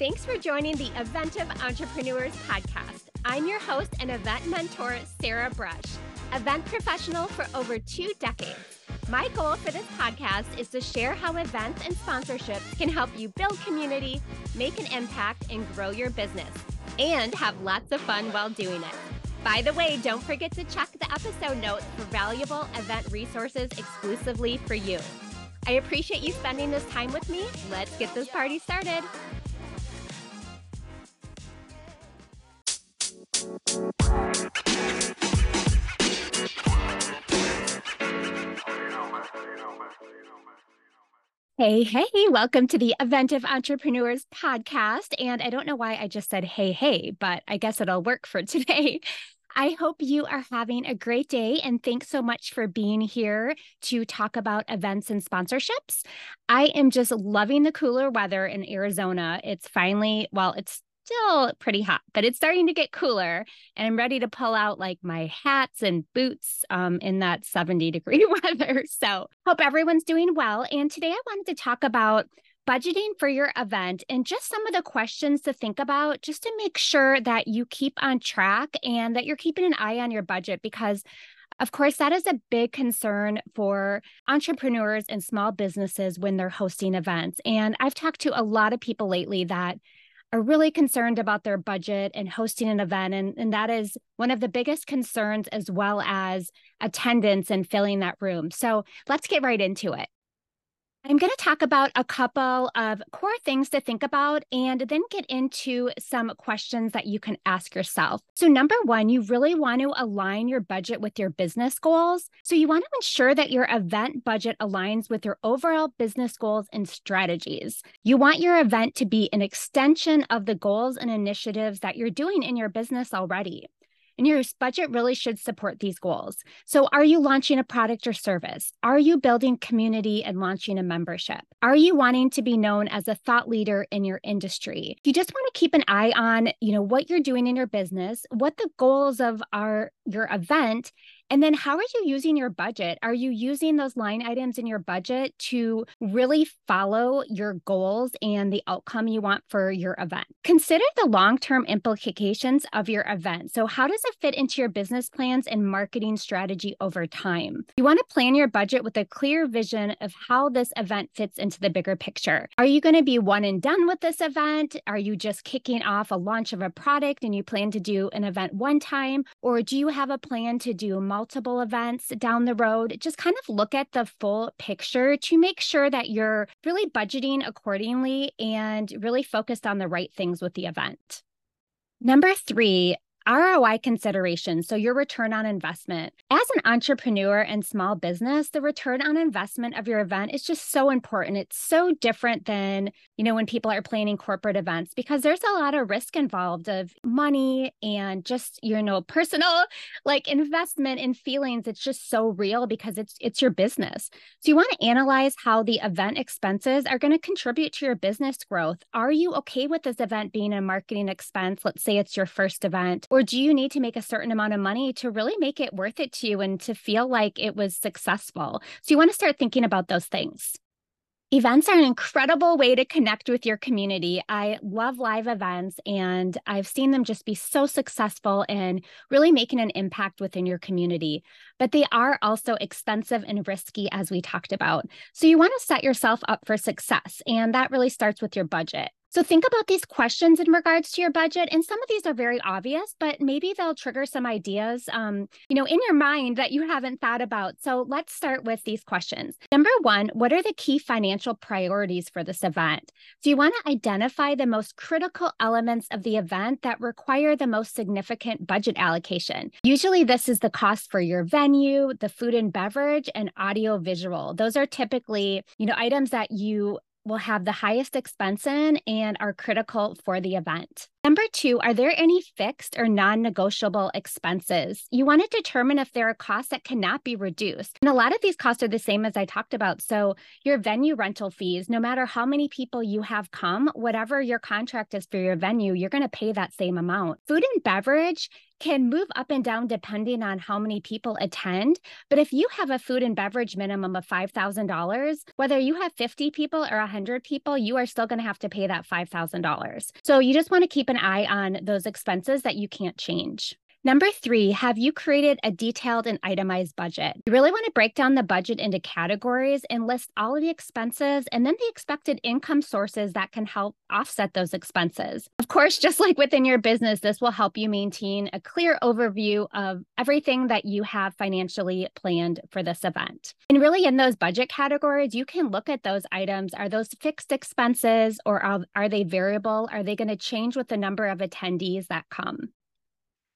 Thanks for joining the Eventive Entrepreneurs Podcast. I'm your host and event mentor, Sarah Brush, event professional for over two decades. My goal for this podcast is to share how events and sponsorships can help you build community, make an impact, and grow your business, and have lots of fun while doing it. By the way, don't forget to check the episode notes for valuable event resources exclusively for you. I appreciate you spending this time with me. Let's get this party started. Hey, hey, welcome to the Eventive Entrepreneurs podcast. And I don't know why I just said hey, hey, but I guess it'll work for today. I hope you are having a great day and thanks so much for being here to talk about events and sponsorships. I am just loving the cooler weather in Arizona. It's finally, well, it's still pretty hot, but it's starting to get cooler. And I'm ready to pull out like my hats and boots um, in that 70 degree weather. So, hope everyone's doing well. And today I wanted to talk about budgeting for your event and just some of the questions to think about just to make sure that you keep on track and that you're keeping an eye on your budget because of course, that is a big concern for entrepreneurs and small businesses when they're hosting events. And I've talked to a lot of people lately that are really concerned about their budget and hosting an event. And, and that is one of the biggest concerns, as well as attendance and filling that room. So let's get right into it. I'm going to talk about a couple of core things to think about and then get into some questions that you can ask yourself. So, number one, you really want to align your budget with your business goals. So, you want to ensure that your event budget aligns with your overall business goals and strategies. You want your event to be an extension of the goals and initiatives that you're doing in your business already. And your budget really should support these goals. So, are you launching a product or service? Are you building community and launching a membership? Are you wanting to be known as a thought leader in your industry? You just want to keep an eye on, you know, what you're doing in your business, what the goals of our your event and then, how are you using your budget? Are you using those line items in your budget to really follow your goals and the outcome you want for your event? Consider the long term implications of your event. So, how does it fit into your business plans and marketing strategy over time? You want to plan your budget with a clear vision of how this event fits into the bigger picture. Are you going to be one and done with this event? Are you just kicking off a launch of a product and you plan to do an event one time? Or do you have a plan to do multiple? Multiple events down the road. Just kind of look at the full picture to make sure that you're really budgeting accordingly and really focused on the right things with the event. Number three, ROI consideration, so your return on investment. As an entrepreneur and small business, the return on investment of your event is just so important. It's so different than, you know, when people are planning corporate events because there's a lot of risk involved of money and just, you know, personal like investment and feelings. It's just so real because it's it's your business. So you want to analyze how the event expenses are going to contribute to your business growth. Are you okay with this event being a marketing expense? Let's say it's your first event or do you need to make a certain amount of money to really make it worth it to you and to feel like it was successful? So you want to start thinking about those things. Events are an incredible way to connect with your community. I love live events and I've seen them just be so successful in really making an impact within your community. But they are also expensive and risky, as we talked about. So you want to set yourself up for success. And that really starts with your budget. So think about these questions in regards to your budget. And some of these are very obvious, but maybe they'll trigger some ideas, um, you know, in your mind that you haven't thought about. So let's start with these questions. Number one, what are the key financial priorities for this event? So you want to identify the most critical elements of the event that require the most significant budget allocation. Usually this is the cost for your venue, the food and beverage, and audio visual. Those are typically, you know, items that you will have the highest expense in and are critical for the event. Number two, are there any fixed or non negotiable expenses? You want to determine if there are costs that cannot be reduced. And a lot of these costs are the same as I talked about. So, your venue rental fees, no matter how many people you have come, whatever your contract is for your venue, you're going to pay that same amount. Food and beverage, can move up and down depending on how many people attend. But if you have a food and beverage minimum of $5,000, whether you have 50 people or 100 people, you are still going to have to pay that $5,000. So you just want to keep an eye on those expenses that you can't change. Number three, have you created a detailed and itemized budget? You really want to break down the budget into categories and list all of the expenses and then the expected income sources that can help offset those expenses. Of course, just like within your business, this will help you maintain a clear overview of everything that you have financially planned for this event. And really, in those budget categories, you can look at those items. Are those fixed expenses or are, they variable? Are they going to change with the number of attendees that come?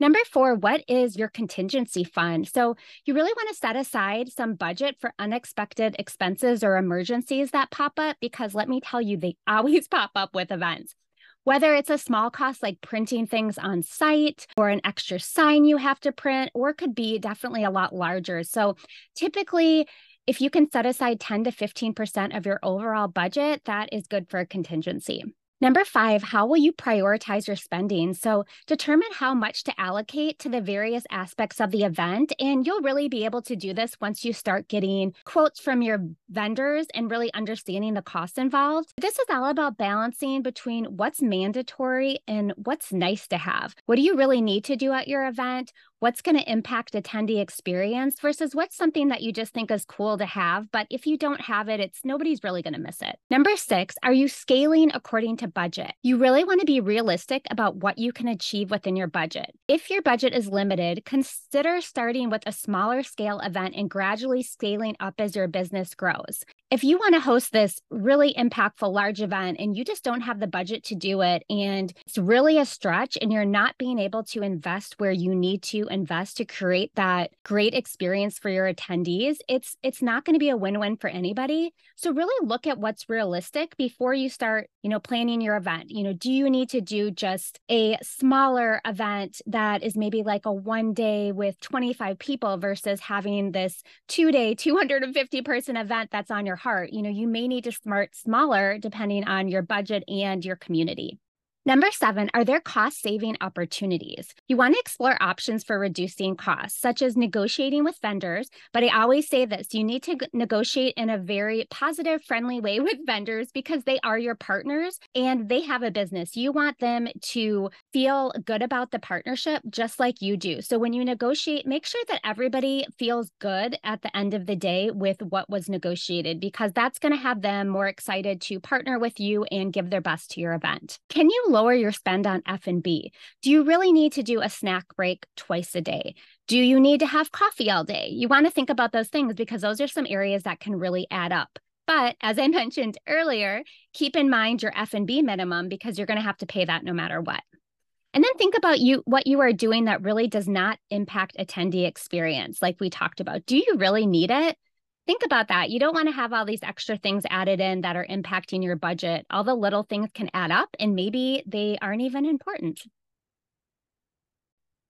Number four, what is your contingency fund? So, you really want to set aside some budget for unexpected expenses or emergencies that pop up because let me tell you, they always pop up with events. Whether it's a small cost like printing things on site or an extra sign you have to print, or could be definitely a lot larger. So, typically, if you can set aside 10 to 15% of your overall budget, that is good for a contingency. Number five, how will you prioritize your spending? So, determine how much to allocate to the various aspects of the event. And you'll really be able to do this once you start getting quotes from your vendors and really understanding the costs involved. This is all about balancing between what's mandatory and what's nice to have. What do you really need to do at your event? What's going to impact attendee experience versus what's something that you just think is cool to have. But if you don't have it, it's nobody's really going to miss it. Number six, are you scaling according to budget? You really want to be realistic about what you can achieve within your budget. If your budget is limited, consider starting with a smaller scale event and gradually scaling up as your business grows if you want to host this really impactful large event and you just don't have the budget to do it and it's really a stretch and you're not being able to invest where you need to invest to create that great experience for your attendees it's it's not going to be a win-win for anybody. So really look at what's realistic before you start you know planning your event. You know do you need to do just a smaller event that is maybe like a one day with 25 people versus having this two day 250 person event that's on your heart. You know, you may need to start smaller depending on your budget and your community. Number seven, are there cost saving opportunities? You want to explore options for reducing costs, such as negotiating with vendors. But I always say this you need to negotiate in a very positive, friendly way with vendors because they are your partners and they have a business. You want them to feel good about the partnership just like you do. So when you negotiate, make sure that everybody feels good at the end of the day with what was negotiated because that's going to have them more excited to partner with you and give their best to your event. Can you lower your spend on F&B? Do you really need to do a snack break twice a day? Do you need to have coffee all day? You want to think about those things because those are some areas that can really add up. But as I mentioned earlier, keep in mind your F&B minimum because you're going to have to pay that no matter what. And then think about you what you are doing that really does not impact attendee experience like we talked about. Do you really need it? Think about that. You don't want to have all these extra things added in that are impacting your budget. All the little things can add up and maybe they aren't even important.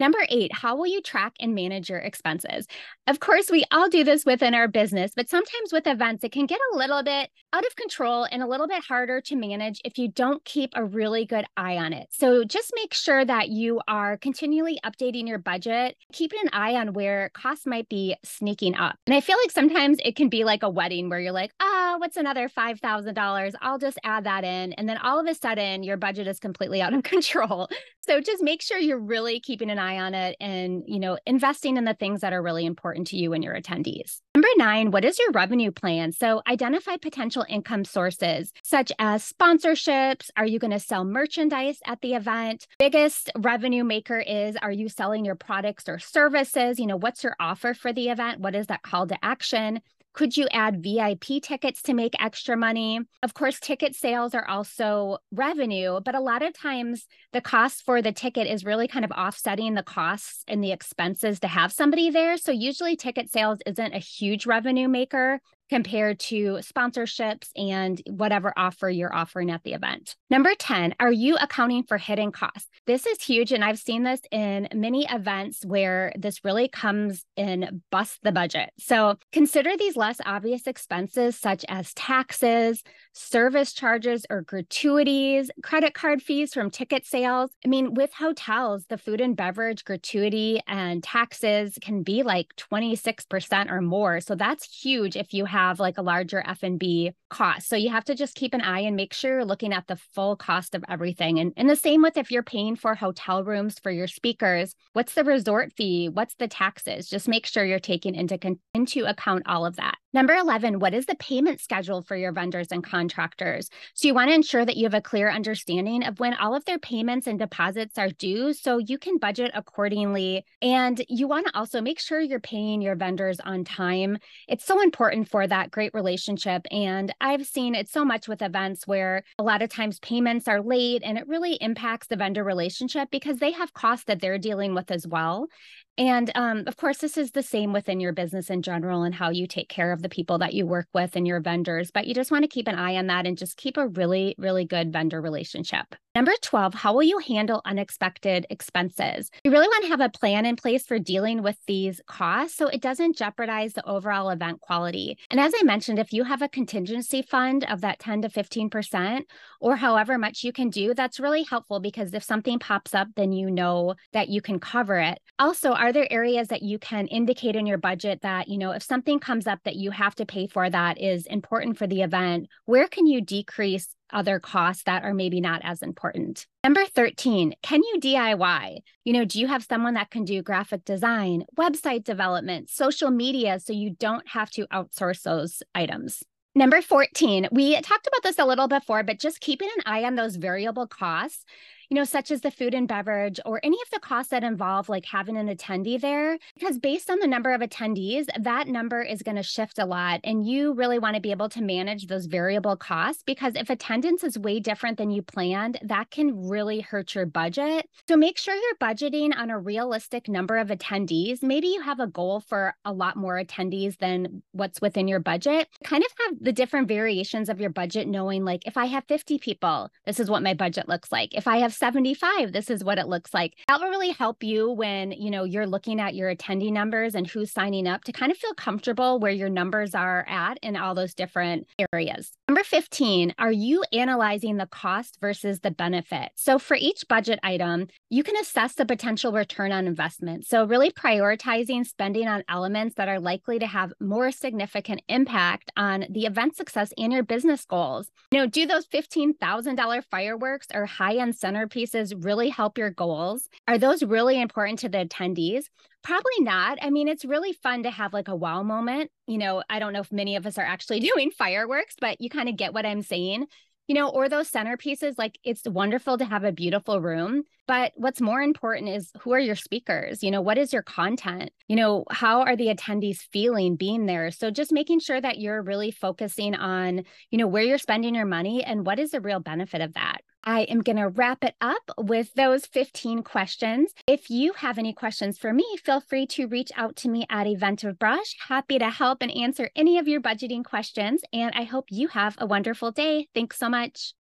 Number eight, how will you track and manage your expenses? Of course, we all do this within our business, but sometimes with events, it can get a little bit out of control and a little bit harder to manage if you don't keep a really good eye on it. So just make sure that you are continually updating your budget, keeping an eye on where costs might be sneaking up. And I feel like sometimes it can be like a wedding where you're like, oh, what's another $5,000? I'll just add that in. And then all of a sudden, your budget is completely out of control. So just make sure you're really keeping an eye on it and, you know, investing in the things that are really important to you and your attendees. Number nine, what is your revenue plan? So identify potential income sources such as sponsorships. Are you going to sell merchandise at the event? Biggest revenue maker is are you selling your products or services? You know, what's your offer for the event? What is that call to action? Could you add VIP tickets to make extra money? Of course, ticket sales are also revenue, but a lot of times the cost for the ticket is really kind of offsetting the costs and the expenses to have somebody there. So usually ticket sales isn't a huge revenue maker, compared to sponsorships and whatever offer you're offering at the event. Number 10, are you accounting for hidden costs? This is huge. And I've seen this in many events where this really comes in bust the budget. So consider these less obvious expenses, such as taxes, service charges or gratuities, credit card fees from ticket sales. I mean, with hotels, the food and beverage gratuity and taxes can be like 26% or more. So that's huge if you have like a larger F&B cost. So you have to just keep an eye and make sure you're looking at the full cost of everything. And, and the same with if you're paying for hotel rooms for your speakers, what's the resort fee? What's the taxes? Just make sure you're taking into, into account all of that. Number 11, what is the payment schedule for your vendors and contractors? So you want to ensure that you have a clear understanding of when all of their payments and deposits are due so you can budget accordingly. And you want to also make sure you're paying your vendors on time. It's so important for that great relationship. And I've seen it so much with events where a lot of times payments are late and it really impacts the vendor relationship because they have costs that they're dealing with as well. And um, of course, this is the same within your business in general and how you take care of the people that you work with and your vendors. But you just want to keep an eye on that and just keep a really, really good vendor relationship. Number 12, how will you handle unexpected expenses? You really want to have a plan in place for dealing with these costs so it doesn't jeopardize the overall event quality. And as I mentioned, if you have a contingency fund of that 10 to 15% or however much you can do, that's really helpful because if something pops up, then you know that you can cover it. Also, are there areas that you can indicate in your budget that, you know, if something comes up that you have to pay for that is important for the event, where can you decrease other costs that are maybe not as important. Number 13, can you DIY? You know, do you have someone that can do graphic design, website development, social media so you don't have to outsource those items? Number 14, we talked about this a little before, but just keeping an eye on those variable costs you know, such as the food and beverage or any of the costs that involve like having an attendee there. Because based on the number of attendees, that number is going to shift a lot. And you really want to be able to manage those variable costs because if attendance is way different than you planned, that can really hurt your budget. So make sure you're budgeting on a realistic number of attendees. Maybe you have a goal for a lot more attendees than what's within your budget. Kind of have the different variations of your budget, knowing like if I have 50 people, this is what my budget looks like. If I have 75 this is what it looks like. That will really help you when you know you're looking at your attendee numbers and who's signing up to kind of feel comfortable where your numbers are at in all those different areas number 15 are you analyzing the cost versus the benefit so for each budget item you can assess the potential return on investment so really prioritizing spending on elements that are likely to have more significant impact on the event success and your business goals you know do those $15000 fireworks or high-end centerpieces really help your goals? Are those really important to the attendees? Probably not. I mean, it's really fun to have like a wow moment. You know, I don't know if many of us are actually doing fireworks, but you kind of get what I'm saying you know, or those centerpieces, like it's wonderful to have a beautiful room. But what's more important is who are your speakers? You know, what is your content? You know, how are the attendees feeling being there? So just making sure that you're really focusing on, you know, where you're spending your money and what is the real benefit of that. I am going to wrap it up with those 15 questions. If you have any questions for me, feel free to reach out to me at Eventive Brush. Happy to help and answer any of your budgeting questions. And I hope you have a wonderful day. Thanks so much.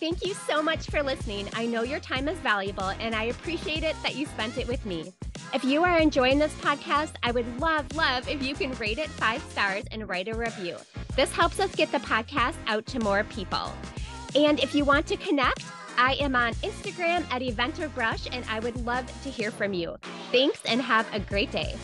Thank you so much for listening. I know your time is valuable and I appreciate it that you spent it with me. If you are enjoying this podcast, I would love, love if you can rate it five stars and write a review. This helps us get the podcast out to more people. And if you want to connect, I am on Instagram at Eventive Brush, and I would love to hear from you. Thanks and have a great day.